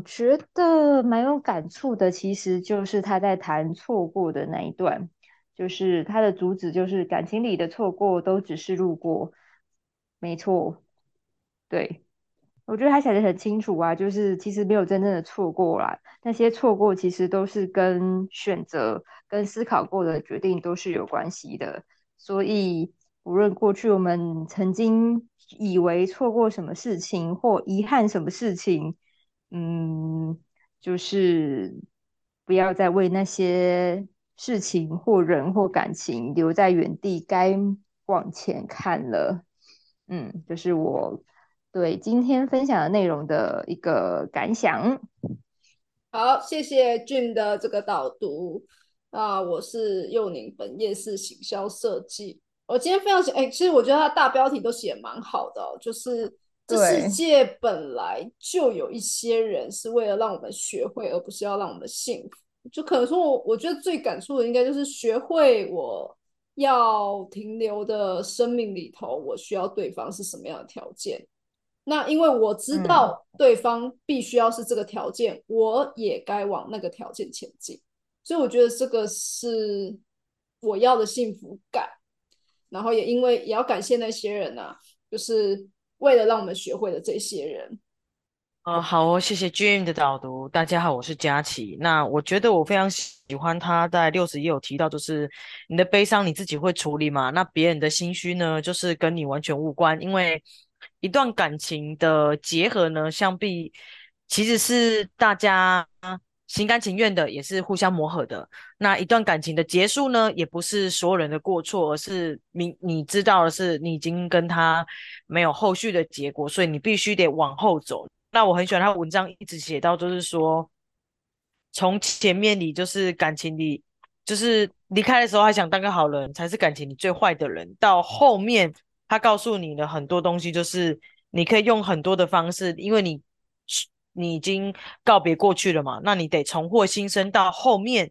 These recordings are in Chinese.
我觉得蛮有感触的，其实就是他在谈错过的那一段，就是他的主旨就是感情里的错过都只是路过，没错，对。我觉得他写的很清楚啊，就是其实没有真正的错过啦，那些错过其实都是跟选择、跟思考过的决定都是有关系的。所以，无论过去我们曾经以为错过什么事情或遗憾什么事情，嗯，就是不要再为那些事情或人或感情留在原地，该往前看了。嗯，就是我。对今天分享的内容的一个感想。好，谢谢 Jim 的这个导读。啊，我是幼宁，本业是行销设计。我今天非常喜，哎，其实我觉得他大标题都写蛮好的，就是这世界本来就有一些人是为了让我们学会，而不是要让我们幸福。就可能说，我我觉得最感触的应该就是学会我要停留的生命里头，我需要对方是什么样的条件。那因为我知道对方必须要是这个条件，我也该往那个条件前进，所以我觉得这个是我要的幸福感。然后也因为也要感谢那些人呐，就是为了让我们学会的这些人。呃，好哦，谢谢 Jim 的导读。大家好，我是佳琪。那我觉得我非常喜欢他在六十页有提到，就是你的悲伤你自己会处理嘛？那别人的心虚呢，就是跟你完全无关，因为。一段感情的结合呢，相必其实是大家心甘情愿的，也是互相磨合的。那一段感情的结束呢，也不是所有人的过错，而是你你知道的是，你已经跟他没有后续的结果，所以你必须得往后走。那我很喜欢他文章一直写到，就是说，从前面你就是感情里，就是离开的时候还想当个好人，才是感情里最坏的人，到后面。他告诉你的很多东西，就是你可以用很多的方式，因为你你已经告别过去了嘛，那你得重获新生。到后面，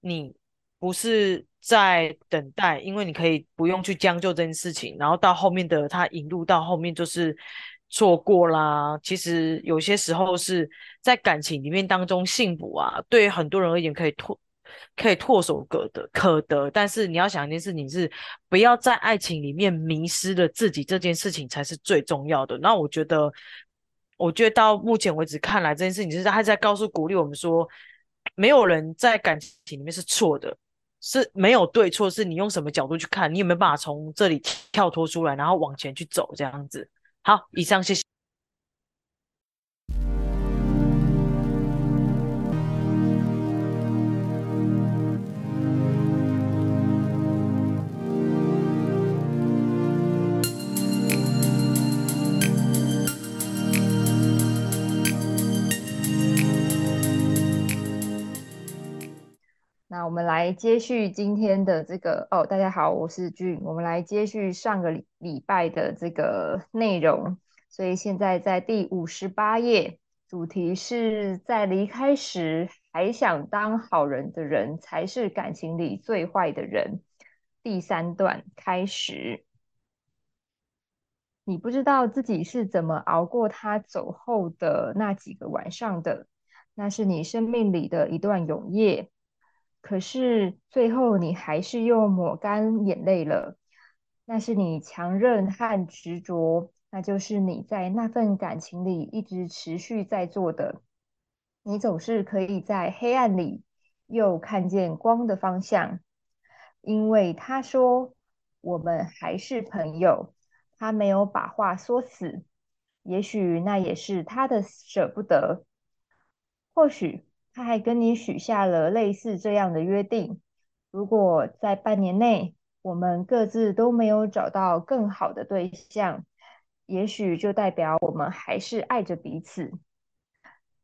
你不是在等待，因为你可以不用去将就这件事情。然后到后面的他引入到后面就是错过啦。其实有些时候是在感情里面当中，幸福啊，对于很多人而言可以脱。可以唾手可得，可得，但是你要想一件事情是，不要在爱情里面迷失了自己，这件事情才是最重要的。那我觉得，我觉得到目前为止看来，这件事情就是他在告诉、鼓励我们说，没有人在感情里面是错的，是没有对错，是你用什么角度去看，你有没有办法从这里跳脱出来，然后往前去走，这样子。好，以上谢谢。那我们来接续今天的这个哦，大家好，我是俊。我们来接续上个礼拜的这个内容，所以现在在第五十八页，主题是在离开时还想当好人的人才是感情里最坏的人。第三段开始，你不知道自己是怎么熬过他走后的那几个晚上的，那是你生命里的一段永夜。可是最后，你还是又抹干眼泪了。那是你强韧和执着，那就是你在那份感情里一直持续在做的。你总是可以在黑暗里又看见光的方向，因为他说我们还是朋友。他没有把话说死，也许那也是他的舍不得，或许。他还跟你许下了类似这样的约定：如果在半年内我们各自都没有找到更好的对象，也许就代表我们还是爱着彼此。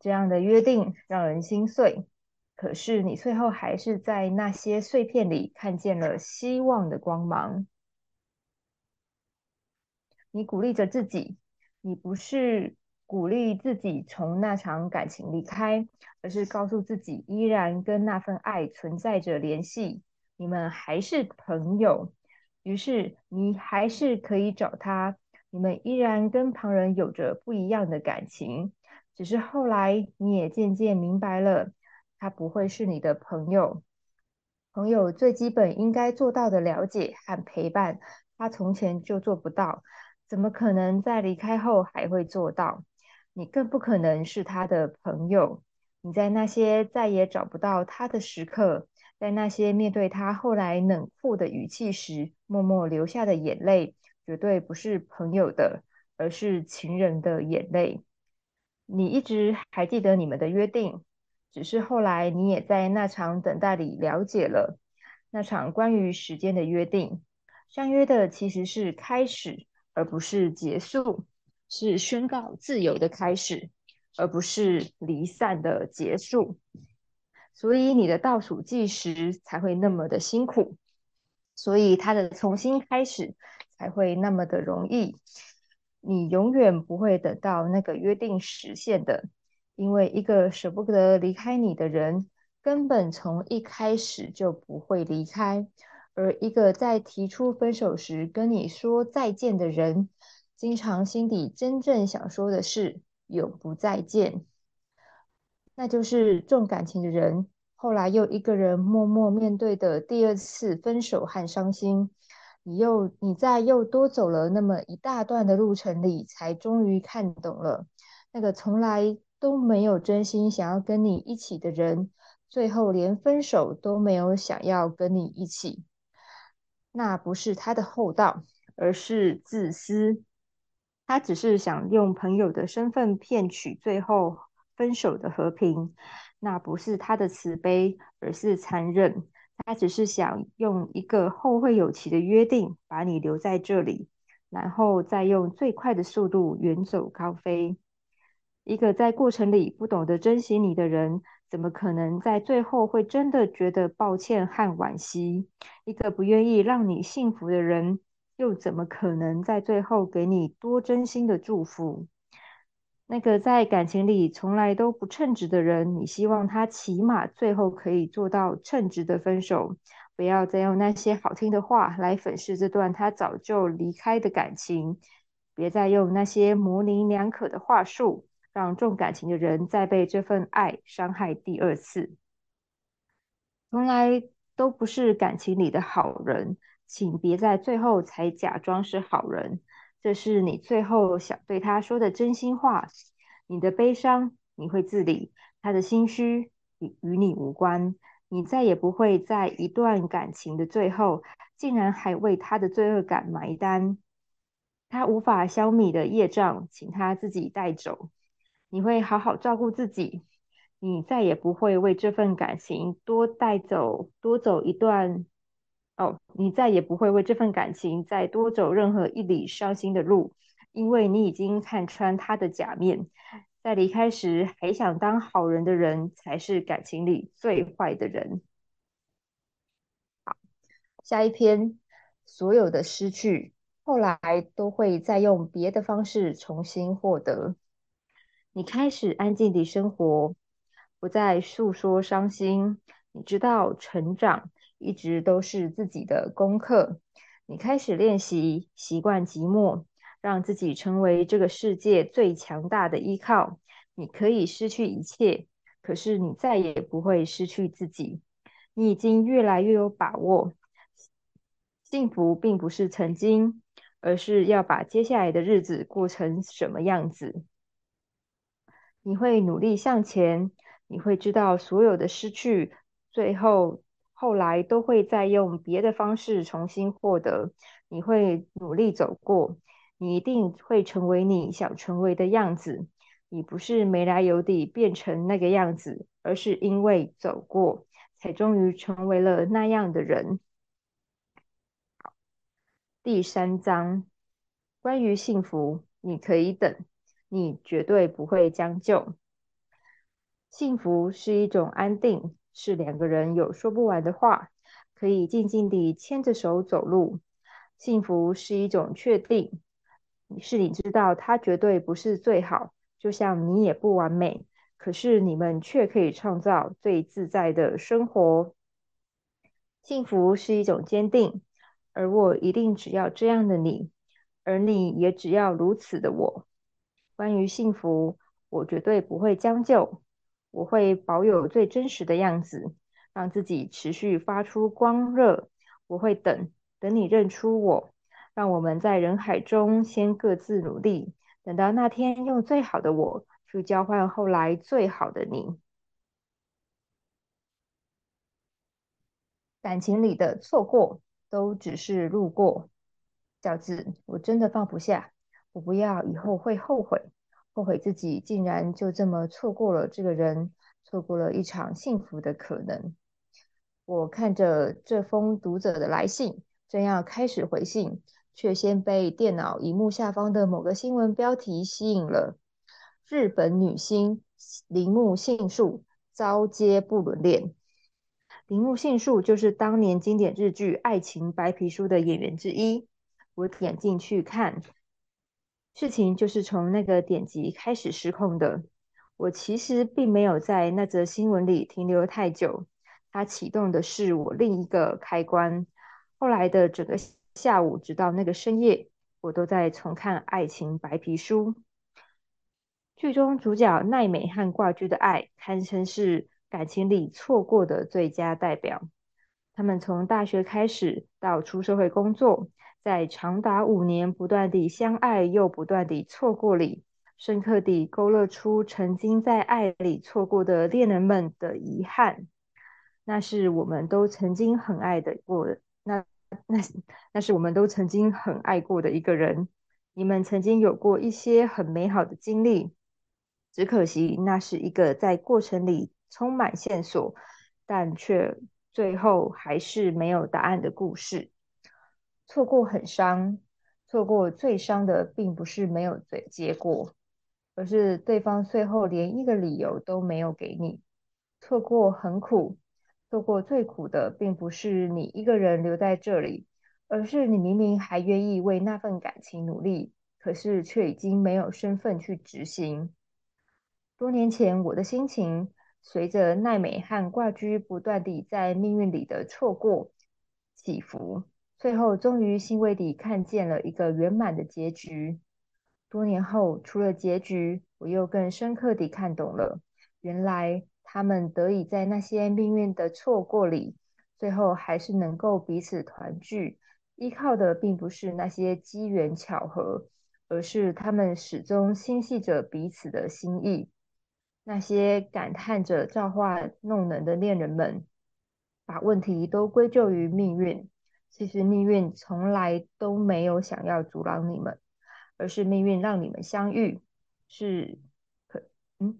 这样的约定让人心碎，可是你最后还是在那些碎片里看见了希望的光芒。你鼓励着自己，你不是。鼓励自己从那场感情离开，而是告诉自己依然跟那份爱存在着联系，你们还是朋友。于是你还是可以找他，你们依然跟旁人有着不一样的感情，只是后来你也渐渐明白了，他不会是你的朋友。朋友最基本应该做到的了解和陪伴，他从前就做不到，怎么可能在离开后还会做到？你更不可能是他的朋友。你在那些再也找不到他的时刻，在那些面对他后来冷酷的语气时，默默流下的眼泪，绝对不是朋友的，而是情人的眼泪。你一直还记得你们的约定，只是后来你也在那场等待里了解了，那场关于时间的约定，相约的其实是开始，而不是结束，是宣告自由的开始。而不是离散的结束，所以你的倒数计时才会那么的辛苦，所以他的重新开始才会那么的容易。你永远不会等到那个约定实现的，因为一个舍不得离开你的人，根本从一开始就不会离开；而一个在提出分手时跟你说再见的人，经常心底真正想说的是。永不再见，那就是重感情的人后来又一个人默默面对的第二次分手和伤心。你又你在又多走了那么一大段的路程里，才终于看懂了，那个从来都没有真心想要跟你一起的人，最后连分手都没有想要跟你一起。那不是他的厚道，而是自私。他只是想用朋友的身份骗取最后分手的和平，那不是他的慈悲，而是残忍。他只是想用一个后会有期的约定把你留在这里，然后再用最快的速度远走高飞。一个在过程里不懂得珍惜你的人，怎么可能在最后会真的觉得抱歉和惋惜？一个不愿意让你幸福的人。又怎么可能在最后给你多真心的祝福？那个在感情里从来都不称职的人，你希望他起码最后可以做到称职的分手，不要再用那些好听的话来粉饰这段他早就离开的感情，别再用那些模棱两可的话术，让重感情的人再被这份爱伤害第二次。从来都不是感情里的好人。请别在最后才假装是好人，这是你最后想对他说的真心话。你的悲伤你会自理，他的心虚与与你无关。你再也不会在一段感情的最后，竟然还为他的罪恶感埋单。他无法消弭的业障，请他自己带走。你会好好照顾自己，你再也不会为这份感情多带走多走一段。哦，你再也不会为这份感情再多走任何一里伤心的路，因为你已经看穿他的假面。在离开时还想当好人的人，才是感情里最坏的人。好，下一篇，所有的失去，后来都会再用别的方式重新获得。你开始安静地生活，不再诉说伤心。你知道，成长。一直都是自己的功课。你开始练习习惯寂寞，让自己成为这个世界最强大的依靠。你可以失去一切，可是你再也不会失去自己。你已经越来越有把握。幸福并不是曾经，而是要把接下来的日子过成什么样子。你会努力向前，你会知道所有的失去，最后。后来都会再用别的方式重新获得。你会努力走过，你一定会成为你想成为的样子。你不是没来由地变成那个样子，而是因为走过，才终于成为了那样的人。第三章，关于幸福，你可以等，你绝对不会将就。幸福是一种安定。是两个人有说不完的话，可以静静地牵着手走路。幸福是一种确定，是你知道他绝对不是最好，就像你也不完美，可是你们却可以创造最自在的生活。幸福是一种坚定，而我一定只要这样的你，而你也只要如此的我。关于幸福，我绝对不会将就，我会保有最真实的样子，让自己持续发出光热。我会等，等你认出我，让我们在人海中先各自努力，等到那天用最好的我去交换后来最好的你。感情里的错过都只是路过。小子，我真的放不下，我不要以后会后悔，后悔自己竟然就这么错过了这个人，错过了一场幸福的可能。我看着这封读者的来信，正要开始回信，却先被电脑荧幕下方的某个新闻标题吸引了：日本女星铃木杏树遭接不伦恋。铃木杏树就是当年经典日剧《爱情白皮书》的演员之一。我点进去看，事情就是从那个点击开始失控的。我其实并没有在那则新闻里停留太久，它启动的是我另一个开关。后来的整个下午，直到那个深夜，我都在重看《爱情白皮书》。剧中主角奈美和挂居的爱，堪称是感情里错过的最佳代表。他们从大学开始到出社会工作。在长达五年不断地相爱又不断地错过里，深刻地勾勒出曾经在爱里错过的恋人们的遗憾。那是我们都曾经很爱的过，那那那是我们都曾经很爱过的一个人。你们曾经有过一些很美好的经历，只可惜那是一个在过程里充满线索，但却最后还是没有答案的故事。错过很伤，错过最伤的并不是没有结结果，而是对方最后连一个理由都没有给你。错过很苦，错过最苦的并不是你一个人留在这里，而是你明明还愿意为那份感情努力，可是却已经没有身份去执行。多年前，我的心情随着奈美和挂居不断地在命运里的错过起伏。最后，终于欣慰地看见了一个圆满的结局。多年后，除了结局，我又更深刻地看懂了，原来他们得以在那些命运的错过里，最后还是能够彼此团聚，依靠的并不是那些机缘巧合，而是他们始终心系着彼此的心意。那些感叹着造化弄人的恋人们，把问题都归咎于命运。其实命运从来都没有想要阻挠你们，而是命运让你们相遇。是可嗯，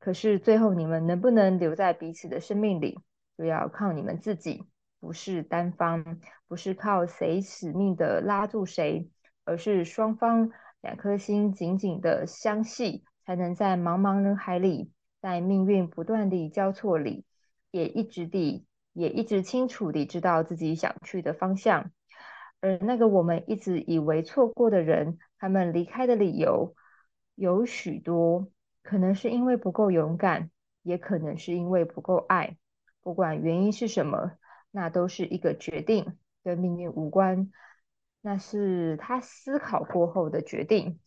可是最后你们能不能留在彼此的生命里，就要靠你们自己，不是单方，不是靠谁死命的拉住谁，而是双方两颗心紧紧的相系，才能在茫茫人海里，在命运不断地交错里，也一直地。也一直清楚地知道自己想去的方向，而那个我们一直以为错过的人，他们离开的理由有许多，可能是因为不够勇敢，也可能是因为不够爱。不管原因是什么，那都是一个决定，跟命运无关，那是他思考过后的决定。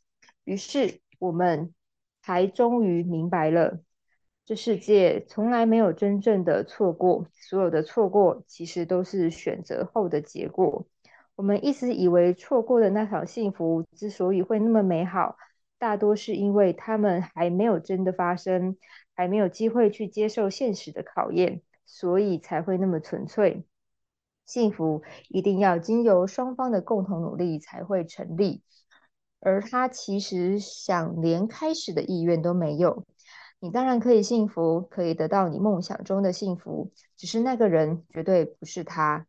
于是我们才终于明白了。这世界从来没有真正的错过，所有的错过其实都是选择后的结果。我们一直以为错过的那场幸福之所以会那么美好，大多是因为他们还没有真的发生，还没有机会去接受现实的考验，所以才会那么纯粹。幸福一定要经由双方的共同努力才会成立，而他其实想连开始的意愿都没有。你当然可以幸福，可以得到你梦想中的幸福，只是那个人绝对不是他。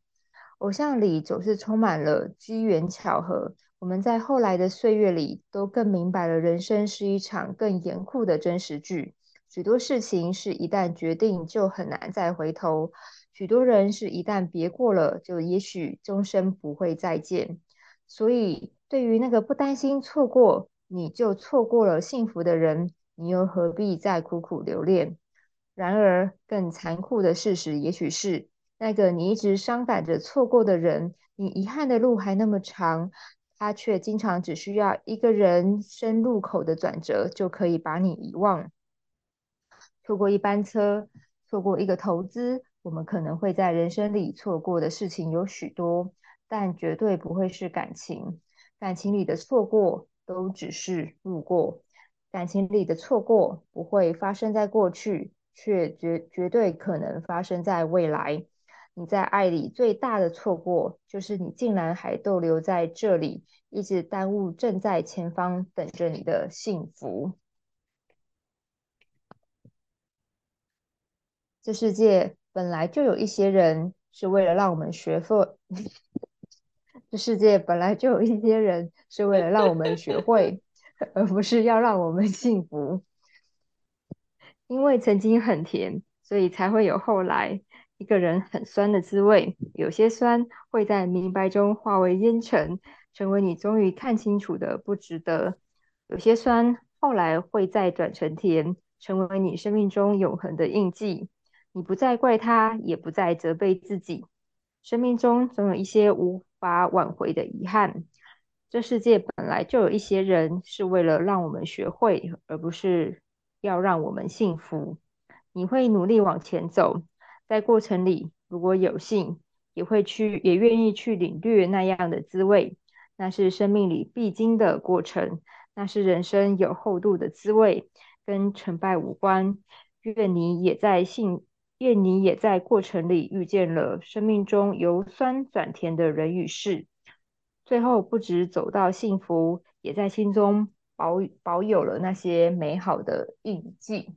偶像里总是充满了机缘巧合，我们在后来的岁月里都更明白了，人生是一场更严酷的真实剧。许多事情是一旦决定就很难再回头，许多人是一旦别过了，就也许终身不会再见。所以，对于那个不担心错过，你就错过了幸福的人。你又何必再苦苦留恋？然而，更残酷的事实，也许是那个你一直伤感着错过的人，你遗憾的路还那么长，他却经常只需要一个人生路口的转折，就可以把你遗忘。错过一班车，错过一个投资，我们可能会在人生里错过的事情有许多，但绝对不会是感情。感情里的错过都只是路过，感情里的错过不会发生在过去，却绝绝对可能发生在未来。你在爱里最大的错过，就是你竟然还逗留在这里，一直耽误正在前方等着你的幸福。这世界本来就有一些人是为了让我们学会，这世界本来就有一些人是为了让我们学会，而不是要让我们 幸福。因为曾经很甜，所以才会有后来。一个人很酸的滋味，有些酸会在明白中化为烟尘，成为你终于看清楚的不值得；有些酸后来会再转成甜，成为你生命中永恒的印记。你不再怪他，也不再责备自己。生命中总有一些无法挽回的遗憾。这世界本来就有一些人是为了让我们学会，而不是要让我们幸福。你会努力往前走。在过程里，如果有幸，也会去，也愿意去领略那样的滋味。那是生命里必经的过程，那是人生有厚度的滋味，跟成败无关。愿你也在幸，愿你也在过程里遇见了生命中由酸转甜的人与事，最后不止走到幸福，也在心中保保有了那些美好的印记。